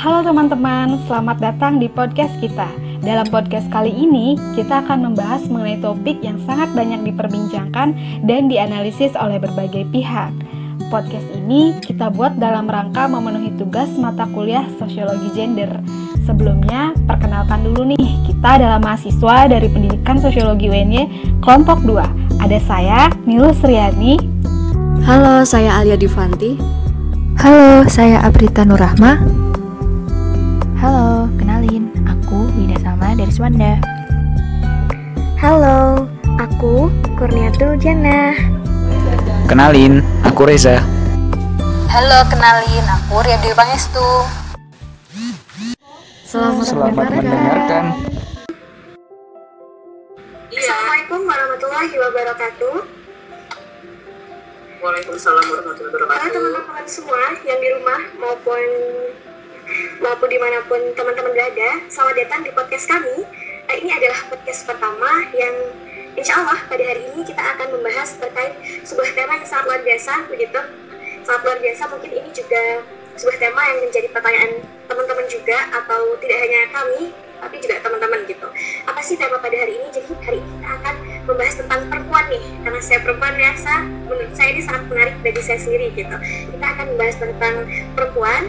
Halo teman-teman, selamat datang di podcast kita. Dalam podcast kali ini, kita akan membahas mengenai topik yang sangat banyak diperbincangkan dan dianalisis oleh berbagai pihak. Podcast ini kita buat dalam rangka memenuhi tugas mata kuliah Sosiologi Gender. Sebelumnya, perkenalkan dulu nih, kita adalah mahasiswa dari Pendidikan Sosiologi UNY kelompok 2. Ada saya, Nilu Sriani. Halo, saya Alia Divanti. Halo, saya Abrita Nurrahma. Halo, kenalin, aku Wida Salma dari Swanda. Halo, aku Kurniatul Jannah. Kenalin, aku Reza. Halo, kenalin, aku Ria Dewi Pangestu. Selamat, Selamat mendengarkan. Assalamualaikum warahmatullahi wabarakatuh. Waalaikumsalam warahmatullahi wabarakatuh. Halo teman-teman semua yang di rumah maupun maupun di mana pun teman-teman berada, selamat datang di podcast kami. Nah, ini adalah podcast pertama yang insya Allah pada hari ini kita akan membahas terkait sebuah tema yang sangat luar biasa, begitu. Sangat luar biasa, mungkin ini juga sebuah tema yang menjadi pertanyaan teman-teman juga atau tidak hanya kami, tapi juga teman-teman gitu. Apa sih tema pada hari ini? Jadi hari ini kita akan membahas tentang perempuan nih, karena saya perempuan biasa, menurut saya ini sangat menarik bagi saya sendiri gitu. Kita akan membahas tentang perempuan,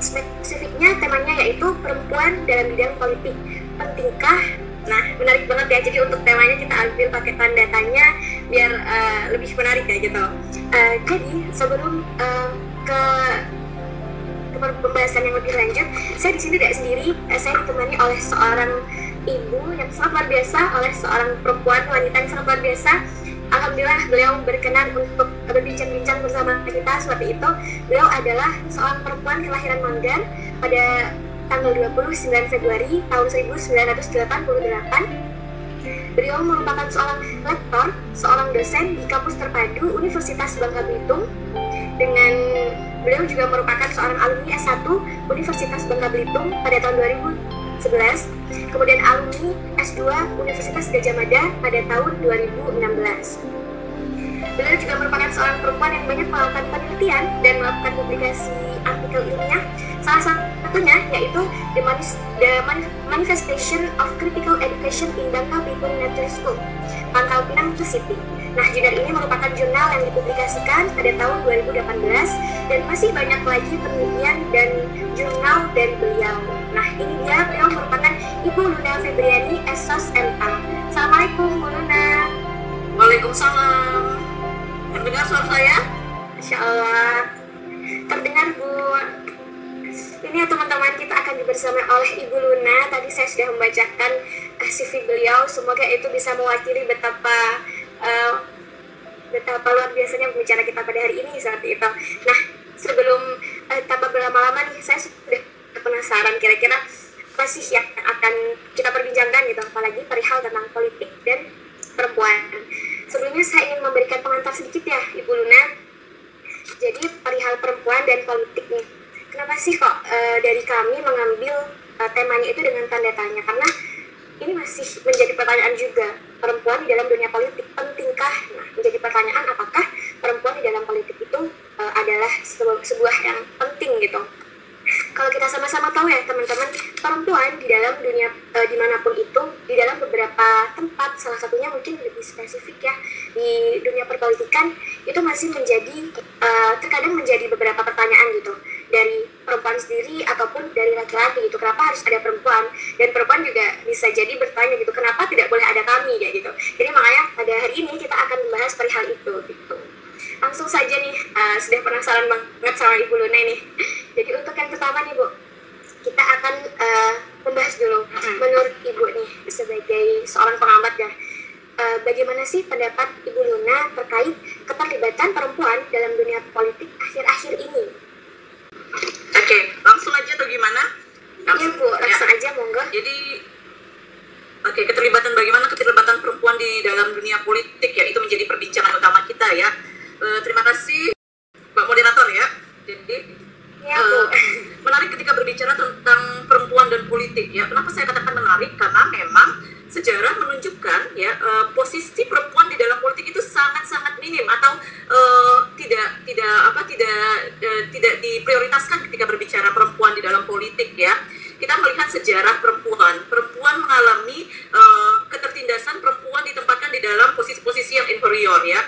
spesifiknya temanya yaitu perempuan dalam bidang politik. Pentingkah? Nah menarik banget ya. Jadi untuk temanya kita ambil pakai tanda tanya biar uh, lebih menarik ya gitu. Uh, jadi sebelum uh, ke pembahasan yang lebih lanjut saya di sini tidak sendiri. Uh, saya ditemani oleh seorang ibu yang sangat luar biasa oleh seorang perempuan wanita yang sangat luar biasa Alhamdulillah beliau berkenan untuk berbincang-bincang bersama kita seperti itu. Beliau adalah seorang perempuan kelahiran Manggar pada tanggal 29 Februari tahun 1988. Beliau merupakan seorang lektor, seorang dosen di kampus terpadu Universitas Bangka Belitung dengan beliau juga merupakan seorang alumni S1 Universitas Bangka Belitung pada tahun 2011 kemudian alumni S2 Universitas Gajah Mada pada tahun 2016. Beliau juga merupakan seorang perempuan yang banyak melakukan penelitian dan melakukan publikasi artikel ilmiah. Salah satunya yaitu The, Manif The Manif Manifestation of Critical Education in Bangka Belitung Nature School, Pangkal Pinang City. Nah, jurnal ini merupakan jurnal yang dipublikasikan pada tahun 2018 dan masih banyak lagi penelitian dan jurnal dari beliau. Nah, ini dia beliau merupakan Ibu Luna Febriani Esos MA. Assalamualaikum Bu Luna. Waalaikumsalam. Terdengar suara saya? Insya Allah. Terdengar Bu. Ini ya teman-teman kita akan bersama oleh Ibu Luna. Tadi saya sudah membacakan uh, CV beliau. Semoga itu bisa mewakili betapa uh, betapa luar biasanya pembicara kita pada hari ini seperti itu. Nah, sebelum uh, tanpa berlama-lama nih, saya sudah penasaran kira-kira apa sih yang akan kita perbincangkan gitu, apalagi perihal tentang politik dan perempuan. Sebelumnya saya ingin memberikan pengantar sedikit ya, Ibu Luna. Jadi perihal perempuan dan politik nih. Kenapa sih kok uh, dari kami mengambil uh, temanya itu dengan tanda tanya? Karena ini masih menjadi pertanyaan juga perempuan di dalam dunia politik pentingkah nah menjadi pertanyaan apakah perempuan di dalam politik itu uh, adalah sebuah, sebuah yang penting gitu kalau kita sama-sama tahu ya teman-teman perempuan di dalam dunia e, di mana pun itu di dalam beberapa tempat salah satunya mungkin lebih spesifik ya di dunia perpolitikan itu masih menjadi e, terkadang menjadi beberapa pertanyaan gitu. Dari perempuan sendiri ataupun dari laki-laki gitu kenapa harus ada perempuan? Dan perempuan juga bisa jadi bertanya gitu kenapa tidak boleh ada kami ya gitu. Jadi makanya pada hari ini kita akan membahas perihal itu gitu langsung saja nih uh, sudah penasaran banget sama Ibu Luna nih. Jadi untuk yang pertama nih Bu, kita akan uh, membahas dulu menurut Ibu nih sebagai seorang pengamat ya. Uh, bagaimana sih pendapat Ibu Luna terkait keterlibatan perempuan dalam dunia politik akhir-akhir ini? Oke, okay, langsung aja atau gimana? Iya Bu, langsung ya. aja monggo. Jadi Oke, okay, keterlibatan bagaimana keterlibatan perempuan di dalam dunia politik ya itu menjadi perbincangan utama kita ya Eh, terima kasih Mbak moderator ya. Jadi ya, uh, menarik ketika berbicara tentang perempuan dan politik ya. Kenapa saya katakan menarik? Karena memang sejarah menunjukkan ya uh, posisi perempuan di dalam politik itu sangat-sangat minim atau uh, tidak tidak apa tidak uh, tidak diprioritaskan ketika berbicara perempuan di dalam politik ya. Kita melihat sejarah perempuan. Perempuan mengalami uh, ketertindasan, perempuan ditempatkan di dalam posisi-posisi yang inferior ya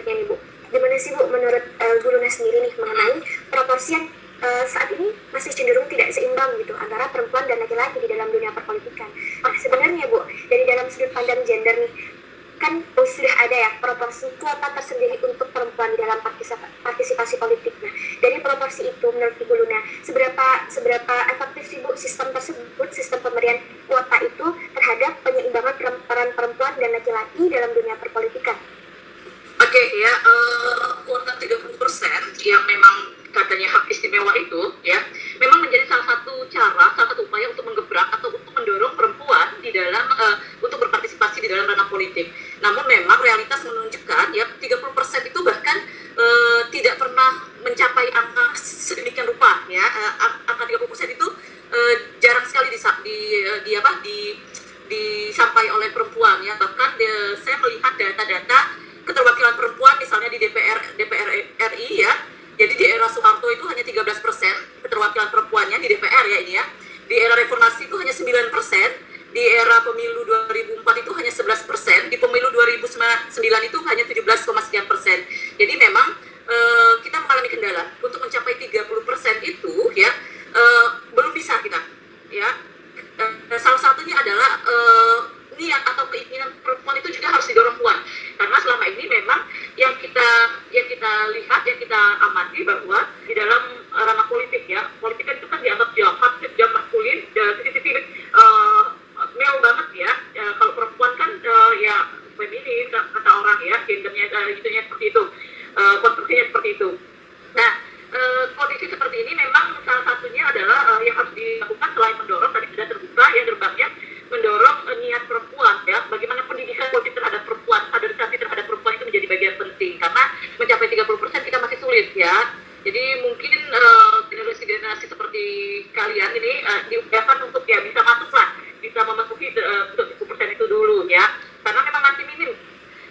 selanjutnya nih Bu. Gimana sih Bu menurut uh, gurunya sendiri nih mengenai proporsi yang uh, eh, saat ini masih cenderung tidak seimbang gitu antara perempuan dan laki-laki di dalam dunia perpolitikan. Nah sebenarnya Bu, dari dalam sudut pandang gender nih, kan oh, sudah ada ya proporsi kuota tersendiri untuk perempuan dalam partisipasi politik. Nah dari proporsi itu menurut Ibu Luna, seberapa seberapa efektif sih Bu sistem tersebut, sistem pemberian kuota itu terhadap penyeimbangan peran perempuan dan laki-laki dalam dunia perpolitikan? okay, ya uh, tiga puluh persen yang memang katanya hak istimewa itu ya memang menjadi salah satu cara salah satu upaya untuk menggebrak atau untuk mendorong perempuan di dalam uh, untuk berpartisipasi di dalam ranah politik. Namun memang realitas menunjukkan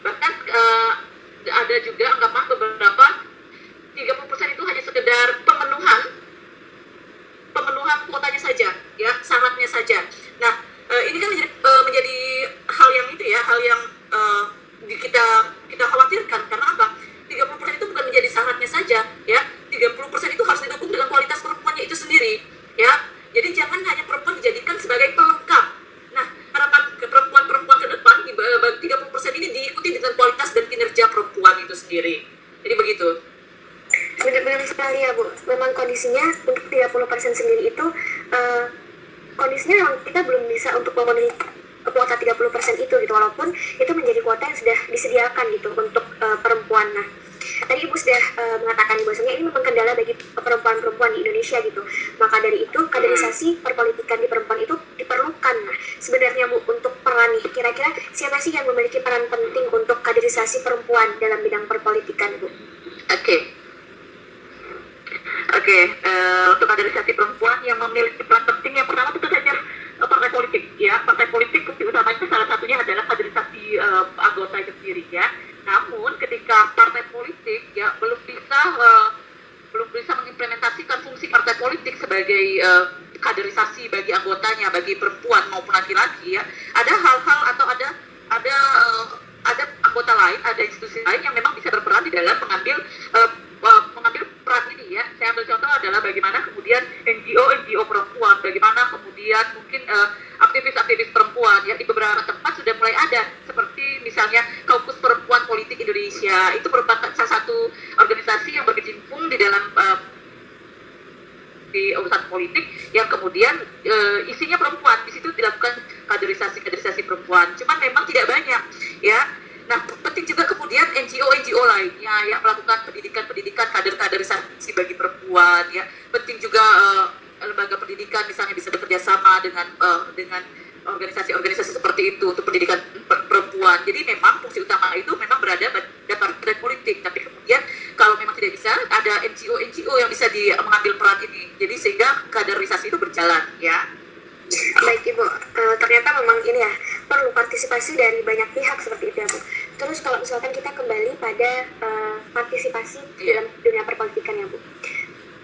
bahkan uh, eh, ada juga menjadi kuota yang sudah disediakan gitu untuk uh, perempuan nah tadi ibu sudah uh, mengatakan bahwasanya ini memang kendala bagi perempuan-perempuan di Indonesia gitu maka dari itu kaderisasi perpolitikan di perempuan itu diperlukan nah sebenarnya bu untuk peran nih kira-kira siapa sih yang memiliki peran penting untuk kaderisasi perempuan dalam bidang perpolitikan bu? Oke, okay. Oke, okay, uh, untuk kaderisasi perempuan yang memiliki peran penting yang pertama tentu saja partai politik ya. Partai politik utamanya salah satunya adalah kaderisasi uh, anggota itu sendiri ya. Namun ketika partai politik ya belum bisa uh, belum bisa mengimplementasikan fungsi partai politik sebagai uh, kaderisasi bagi anggotanya, bagi perempuan maupun laki-laki ya, ada hal-hal atau ada ada uh, ada anggota lain, ada institusi lain yang memang bisa berperan di dalam mengambil uh, uh, mengambil peran ini ya. Saya ambil contoh adalah bagaimana kemudian NGO NGO perempuan, bagaimana kemudian mungkin aktivis-aktivis uh, perempuan ya di beberapa tempat sudah mulai ada seperti misalnya Kaukus Perempuan Politik Indonesia itu merupakan salah satu organisasi yang berkecimpung di dalam uh, di urusan politik yang kemudian e, isinya perempuan di situ dilakukan kaderisasi kaderisasi perempuan cuman memang tidak banyak ya nah penting juga kemudian NGO NGO lainnya yang melakukan pendidikan pendidikan kader kaderisasi bagi perempuan ya penting juga e, lembaga pendidikan misalnya bisa bekerja sama dengan e, dengan organisasi-organisasi seperti itu untuk pendidikan perempuan. Jadi memang fungsi utama itu memang berada pada partai politik. Tapi kemudian kalau memang tidak bisa, ada NGO-NGO yang bisa di, mengambil peran ini. Jadi sehingga kaderisasi itu berjalan, ya. Baik Ibu, uh, ternyata memang ini ya perlu partisipasi dari banyak pihak seperti itu ya Bu. Terus kalau misalkan kita kembali pada uh, partisipasi yeah. dalam dunia perpolitikan ya Bu,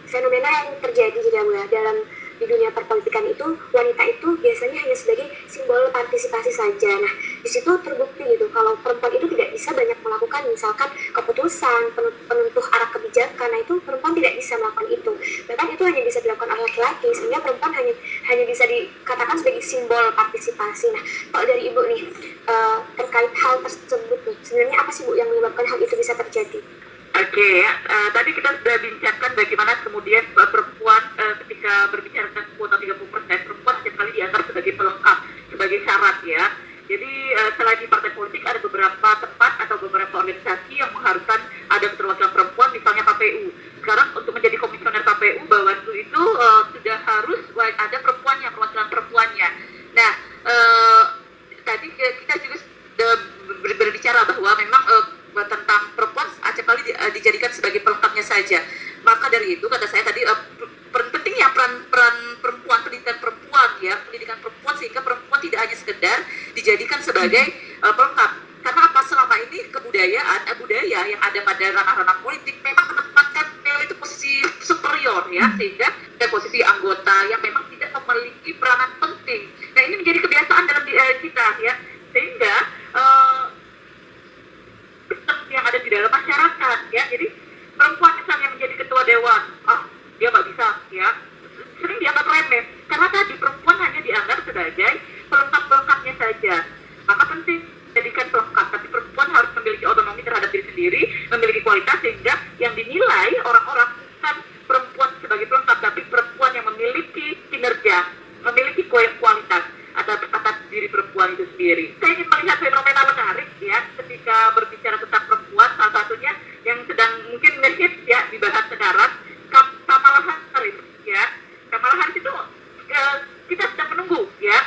fenomena yang terjadi gitu ya Bu ya dalam di dunia perpolitikan itu wanita itu biasanya hanya sebagai simbol partisipasi saja. Nah, di situ terbukti gitu kalau perempuan itu tidak bisa banyak melakukan misalkan keputusan, penentuh arah kebijakan. Nah, itu perempuan tidak bisa melakukan itu. Bahkan itu hanya bisa dilakukan oleh laki-laki sehingga perempuan hanya hanya bisa dikatakan sebagai simbol partisipasi. Nah, kalau dari Ibu nih uh, terkait hal tersebut nih, sebenarnya apa sih Bu yang menyebabkan hal itu bisa terjadi? Oke okay, ya, uh, tadi kita sudah bincangkan bagaimana kemudian uh, perempuan uh, ketika berbicara tentang kuota 30 persen, perempuan setiap kali dianggap sebagai pelengkap, sebagai syarat ya. Jadi uh, selain di partai politik ada beberapa tempat atau beberapa organisasi yang mengharuskan ada keterwakilan perempuan, misalnya KPU. Sekarang untuk menjadi komisioner KPU, Bawaslu itu uh, sudah harus ada perempuan yang perwakilan perempuannya. Nah, tadi kita juga sudah berbicara bahwa memang uh, tentang perempuan acap kali di, uh, dijadikan sebagai pelengkapnya saja. Maka dari itu kata saya tadi uh, pentingnya peran peran perempuan pendidikan perempuan ya pendidikan perempuan sehingga perempuan tidak hanya sekedar dijadikan sebagai uh, pelengkap. Karena apa selama ini kebudayaan uh, budaya yang ada pada ranah-ranah politik memang menempatkan itu posisi superior ya sehingga ada posisi anggota yang memang tidak memiliki peranan penting. Nah ini menjadi kebiasaan dalam uh, kita ya sehingga uh, yang ada di dalam masyarakat ya. Jadi perempuan misalnya menjadi ketua dewan ah dia nggak bisa ya. Sering dianggap remeh. Karena tadi perempuan hanya dianggap sebagai pelengkap-pelengkapnya saja. Maka penting jadikan pelengkap. Tapi perempuan harus memiliki otonomi terhadap diri sendiri memiliki kualitas sehingga yang dinilai orang-orang bukan perempuan sebagai pelengkap tapi perempuan yang memiliki kinerja memiliki kualitas atas atas diri perempuan itu sendiri. Saya ingin melihat fenomena menarik ya ketika berbicara tentang perempuan salah satunya yang sedang mungkin ngehit ya dibahas sekarang Kamala Harris ya. Kamala Harris itu uh, kita sedang menunggu ya.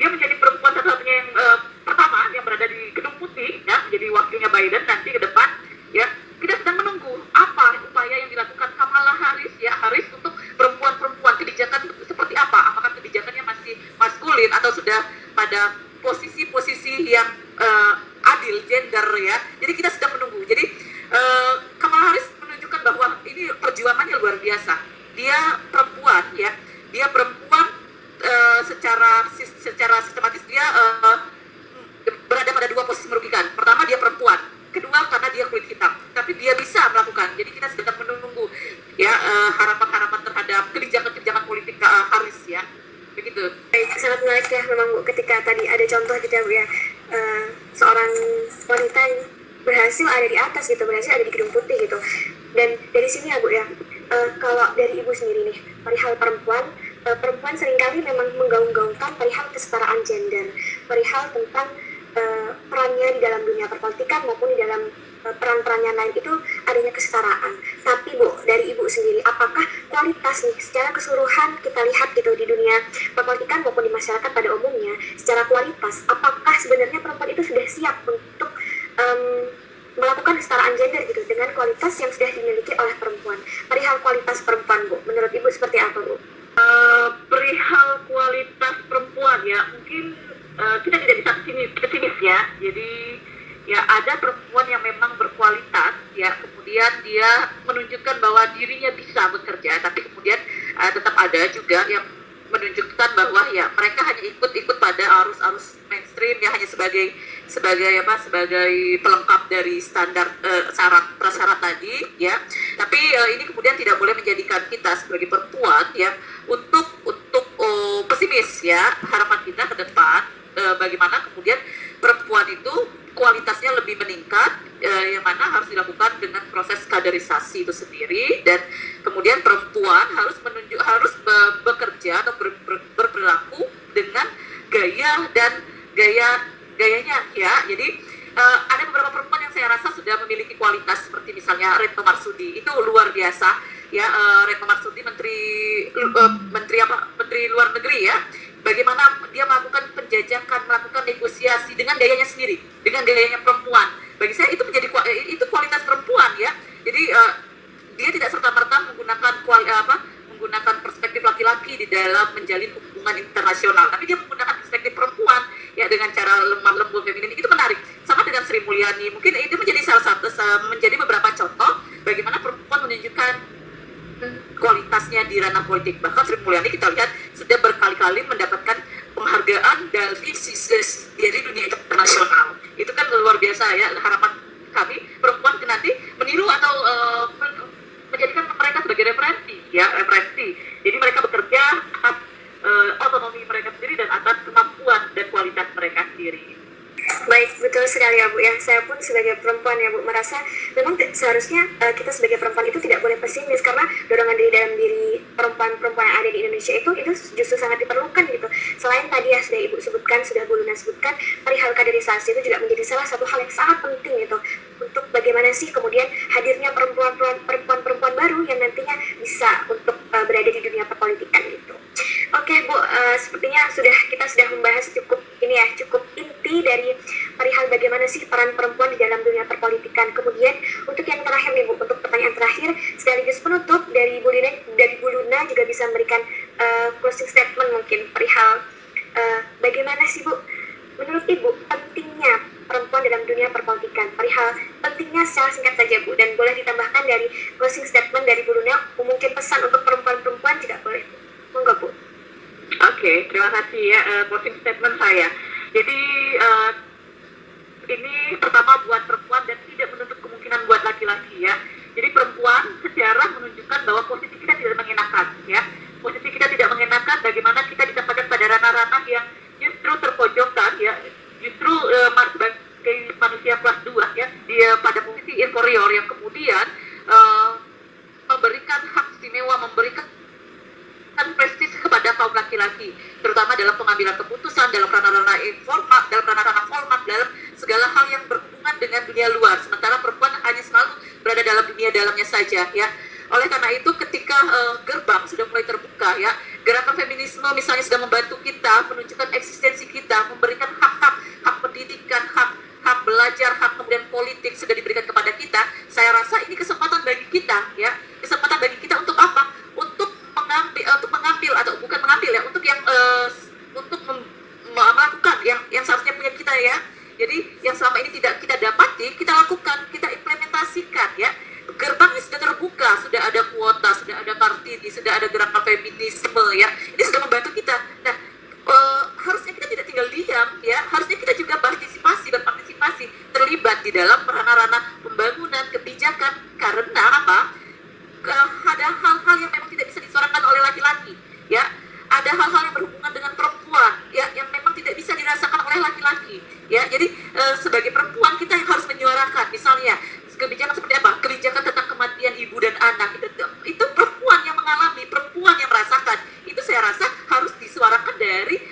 Dia menjadi perempuan satu-satunya yang uh, pertama yang berada di gedung putih ya menjadi wakilnya Biden nanti ke depan ya. Kita sedang menunggu apa upaya yang dilakukan Kamala Harris ya Harris untuk perempuan-perempuan kebijakan seperti apa? Apakah kebijakannya masih maskulin atau sudah pada posisi-posisi yang uh, adil gender ya. Jadi kita sedang menunggu. Jadi uh, Kamala Harris menunjukkan bahwa ini perjuangannya luar biasa. Dia perempuan ya. Dia perempuan uh, secara secara sistematis dia uh, berada pada dua posisi merugikan. Pertama dia perempuan, kedua karena dia kulit hitam. Tapi dia bisa melakukan. Jadi kita sedang menunggu ya harapan-harapan uh, terhadap kebijakan-kebijakan politik uh, Harris ya. Begitu. Baik sangat menarik ya. Memang bu ketika tadi ada contoh gitu ya bu ya. Uh, seorang wanita yang berhasil ada di atas gitu berhasil ada di gedung putih gitu. Dan dari sini ya bu ya. Uh, kalau dari ibu sendiri nih perihal perempuan uh, perempuan sering kali memang menggaung-gaungkan perihal kesetaraan gender, perihal tentang uh, perannya di dalam dunia perpolitikan maupun di dalam uh, peran-peran yang lain itu adanya kesetaraan. Tapi Bu, dari Ibu sendiri, apakah kualitas nih secara keseluruhan kita lihat gitu di dunia perpolitikan maupun di masyarakat pada umumnya, secara kualitas, apakah sebenarnya perempuan itu sudah siap untuk um, melakukan kesetaraan gender gitu dengan kualitas yang sudah dimiliki oleh perempuan. Perihal kualitas perempuan, Bu, menurut Ibu seperti apa, Bu? Uh, perihal kualitas perempuan ya, mungkin uh, kita tidak bisa pesimis, pesimis ya. Jadi ya ada perempuan yang memang berkualitas ya, kemudian dia menunjukkan bahwa dirinya bisa bekerja, tapi kemudian uh, tetap ada juga yang menunjukkan bahwa ya mereka hanya ikut-ikut pada arus-arus mainstream ya hanya sebagai sebagai apa sebagai pelengkap dari standar uh, syarat prasyarat tadi ya. Tapi uh, ini kemudian tidak boleh menjadikan kita sebagai perempuan ya untuk untuk uh, pesimis ya harapan kita ke depan uh, bagaimana kemudian perempuan itu kualitasnya lebih meningkat uh, yang mana harus dilakukan dengan proses kaderisasi itu sendiri dan kemudian perempuan harus menunjuk harus be bekerja atau ber, ber, berperilaku dengan gaya dan gaya gayanya ya. Jadi uh, ada beberapa perempuan yang saya rasa sudah memiliki kualitas seperti misalnya Retno Marsudi. Itu luar biasa ya. Uh, Retno Marsudi menteri uh, menteri apa? Menteri luar negeri ya. Bagaimana dia melakukan penjajakan melakukan negosiasi dengan gayanya sendiri dengan gayanya perempuan. Bagi saya itu menjadi itu kualitas perempuan ya. Jadi uh, dia tidak serta merta menggunakan kuali, apa? Menggunakan perspektif laki-laki di dalam menjalin hubungan internasional. Tapi dia menggunakan dengan cara lemah lembut feminin itu menarik. Sama dengan Sri Mulyani mungkin itu menjadi salah satu menjadi beberapa contoh bagaimana perempuan menunjukkan kualitasnya di ranah politik. Bahkan Sri Mulyani kita lihat sudah berkali-kali mendapatkan penghargaan dari sisi dari dunia internasional. Itu kan luar biasa ya harapan kami perempuan nanti meniru atau uh, menjadikan mereka sebagai referensi. Ya referensi. Jadi mereka bekerja atas uh, otonomi mereka sendiri dan atas kualitas mereka sendiri Baik, betul sekali ya Bu ya. Saya pun sebagai perempuan ya Bu merasa memang seharusnya uh, kita sebagai perempuan itu tidak boleh pesimis karena dorongan dari dalam diri perempuan-perempuan yang ada di Indonesia itu itu justru sangat diperlukan gitu. Selain tadi ya sudah Ibu sebutkan, sudah Bu Luna sebutkan, perihal kaderisasi itu juga menjadi salah satu hal yang sangat penting gitu untuk bagaimana sih kemudian hadirnya perempuan-perempuan baru yang nantinya bisa untuk uh, berada di dunia perpolitikan gitu. Oke Bu, uh, sepertinya sudah kita sudah membahas cukup ini ya cukup inti dari perihal bagaimana sih peran perempuan di dalam dunia perpolitikan. Kemudian untuk yang terakhir nih Bu, untuk pertanyaan terakhir sekaligus penutup dari Bu Luna, dari Bu Luna juga bisa memberikan uh, closing statement mungkin perihal uh, bagaimana sih Bu menurut Ibu pentingnya perempuan dalam dunia perpolitikan perihal pentingnya secara singkat saja Bu dan boleh ditambahkan dari closing statement dari Bu Luna mungkin pesan untuk perempuan-perempuan juga boleh monggo Bu. Oke, okay, terima kasih ya uh, closing statement saya. Jadi uh, ini pertama buat perempuan dan tidak menutup kemungkinan buat laki-laki ya. Jadi perempuan sejarah menunjukkan bahwa posisi kita tidak mengenakan ya. Posisi kita tidak mengenakan bagaimana kita ditempatkan pada ranah-ranah yang justru terpojokkan ya. Justru uh, sebagai manusia kelas 2 ya, dia pada posisi inferior yang kemudian uh, memberikan hak istimewa, memberikan memberikan prestis kepada kaum laki-laki, terutama dalam pengambilan keputusan, dalam ranah-ranah informal, dalam ranah-ranah format, dalam segala hal yang berhubungan dengan dunia luar. Sementara perempuan hanya selalu berada dalam dunia dalamnya saja, ya. Oleh karena itu, ketika uh, gerbang sudah mulai terbuka, ya, gerakan feminisme misalnya sudah membantu kita menunjukkan eksistensi kita, memberikan hak-hak, hak pendidikan, hak hak belajar, hak kemudian politik sudah diberikan kepada kita. Saya rasa ini kesempatan bagi kita, ya, kesempatan bagi kita untuk apa? Untuk mengambil untuk mengambil atau bukan mengambil ya untuk yang uh, untuk melakukan yang yang seharusnya punya kita ya jadi yang selama ini tidak kita dapati kita lakukan kita implementasikan ya gerbangnya sudah terbuka sudah ada kuota sudah ada sudah ada gerakan feminisme ya. Ini sudah membantu kita. Nah uh, harusnya kita tidak tinggal diam ya. Harusnya kita juga partisipasi berpartisipasi terlibat di dalam ranah-ranah pembangunan kebijakan. Karena apa? Ada hal-hal yang memang tidak bisa disuarakan oleh laki-laki ya. Ada hal-hal yang berhubungan dengan perempuan ya yang memang tidak bisa dirasakan oleh laki-laki ya. Jadi e, sebagai perempuan kita yang harus menyuarakan. Misalnya kebijakan seperti apa? Kebijakan tentang kematian ibu dan anak. Itu itu perempuan yang mengalami perempuan yang merasakan itu saya rasa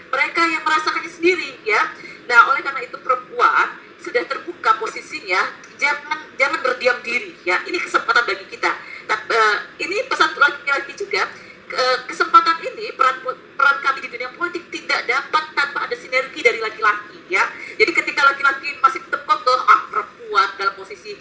mereka yang merasakannya sendiri ya. Nah, oleh karena itu perempuan sudah terbuka posisinya, jangan jangan berdiam diri ya. Ini kesempatan bagi kita. Nah, uh, ini pesan laki-laki juga uh, kesempatan ini peran peran kami di dunia politik tidak dapat tanpa ada sinergi dari laki-laki ya. Jadi ketika laki-laki masih tetap kokoh, ah perempuan dalam posisi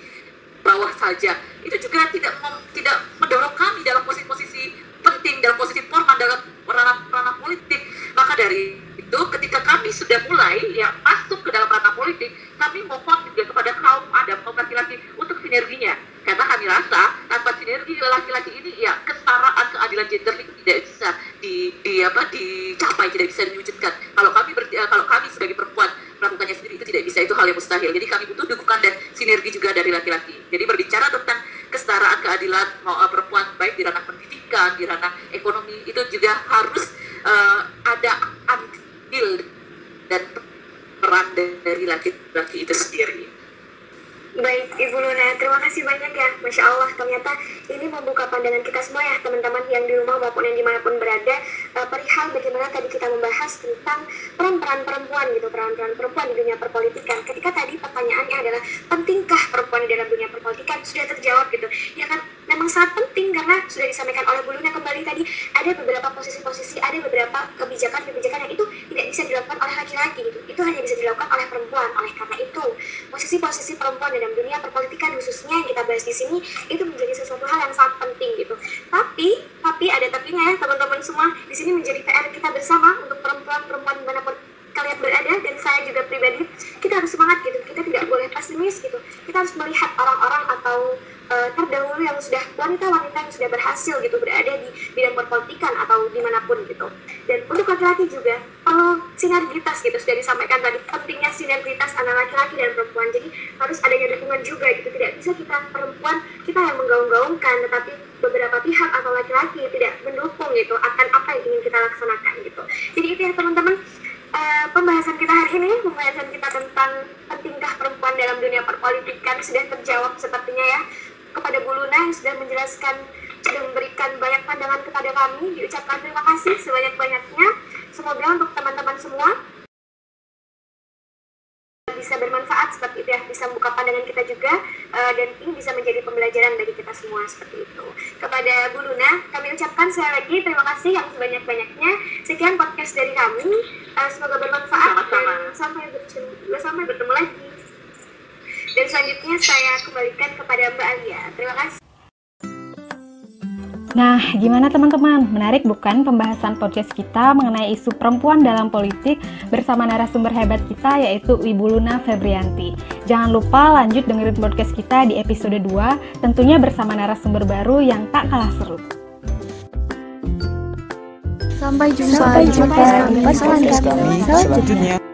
bawah saja, itu juga tidak mem, tidak mendorong kami dalam posisi-posisi penting dalam posisi formal dalam ranah ranah politik. Maka dari itu ketika kami sudah mulai ya masuk ke dalam ranah politik, kami mohon juga kepada kaum ada kaum laki-laki untuk sinerginya. Karena kami rasa tanpa sinergi laki-laki ini ya kesetaraan keadilan gender itu tidak bisa di, di apa dicapai, tidak bisa diwujudkan. Kalau kami ber, kalau kami sebagai perempuan melakukannya sendiri itu tidak bisa itu hal yang mustahil. Jadi kami butuh dukungan dan sinergi juga dari laki-laki. Jadi berbicara tentang kesetaraan keadilan mau uh, perempuan baik di ranah pendidikan, di ranah ekonomi itu juga harus uh, ada andil dan peran dari laki-laki itu sendiri. Baik, Ibu Luna, terima kasih banyak ya. Masya Allah, ternyata ini membuka pandangan kita semua ya, teman-teman yang di rumah maupun yang di mana pun berada, uh, perihal bagaimana tadi kita membahas tentang peran-peran perempuan gitu, peran-peran perempuan di dunia perpolitikan. Ketika tadi pertanyaannya adalah, pentingkah perempuan di dalam dunia perpolitikan? Sudah terjawab gitu. Ya kan, memang sangat penting karena sudah disampaikan oleh Bu Luna kembali tadi, ada beberapa posisi-posisi, ada beberapa kebijakan-kebijakan yang itu tidak bisa dilakukan oleh laki-laki gitu. Itu hanya bisa dilakukan oleh perempuan. Oleh karena itu, posisi-posisi perempuan dalam dunia perpolitikan khususnya yang kita bahas di sini itu menjadi sesuatu hal yang sangat penting gitu. Tapi, tapi ada tapinya ya teman-teman semua. Di sini menjadi PR kita bersama untuk perempuan-perempuan di mana pun kalian berada dan saya juga pribadi kita harus semangat gitu kita tidak boleh pesimis gitu kita harus melihat orang-orang atau uh, terdahulu yang sudah wanita-wanita yang sudah berhasil gitu berada di bidang perpolitikan atau di mana pun gitu. Dan untuk laki-laki juga perlu sinergitas gitu sudah disampaikan tadi pentingnya sinergitas antara laki-laki dan perempuan. Jadi harus adanya dukungan juga gitu. Tidak bisa kita perempuan kita yang menggaung-gaungkan tetapi beberapa pihak atau laki-laki tidak mendukung gitu akan apa yang ingin kita laksanakan gitu. Jadi itu ya teman-teman. Uh, pembahasan kita hari ini, pembahasan kita tentang pentingkah perempuan dalam dunia perpolitikan sudah terjawab sepertinya ya kepada Bu Luna yang sudah menjelaskan, sudah memberikan banyak pandangan kepada kami. Diucapkan terima kasih sebanyak-banyaknya. Semoga untuk teman-teman semua bisa bermanfaat seperti itu ya, bisa membuka pandangan kita juga uh, dan ini bisa menjadi pembelajaran bagi kita semua seperti itu. Kepada Bu Luna, kami ucapkan sekali lagi terima kasih yang sebanyak-banyaknya. Sekian podcast dari kami, uh, semoga bermanfaat Sama-sama. dan sampai bertemu, sampai bertemu lagi. Dan selanjutnya saya kembalikan kepada Mbak Alia. Terima kasih. Nah, gimana teman-teman? Menarik bukan pembahasan podcast kita mengenai isu perempuan dalam politik bersama narasumber hebat kita yaitu Ibu Luna Febrianti. Jangan lupa lanjut dengerin podcast kita di episode 2, tentunya bersama narasumber baru yang tak kalah seru. Sampai jumpa, Sampai di jumpa podcast di kami podcast selanjutnya. kami selanjutnya.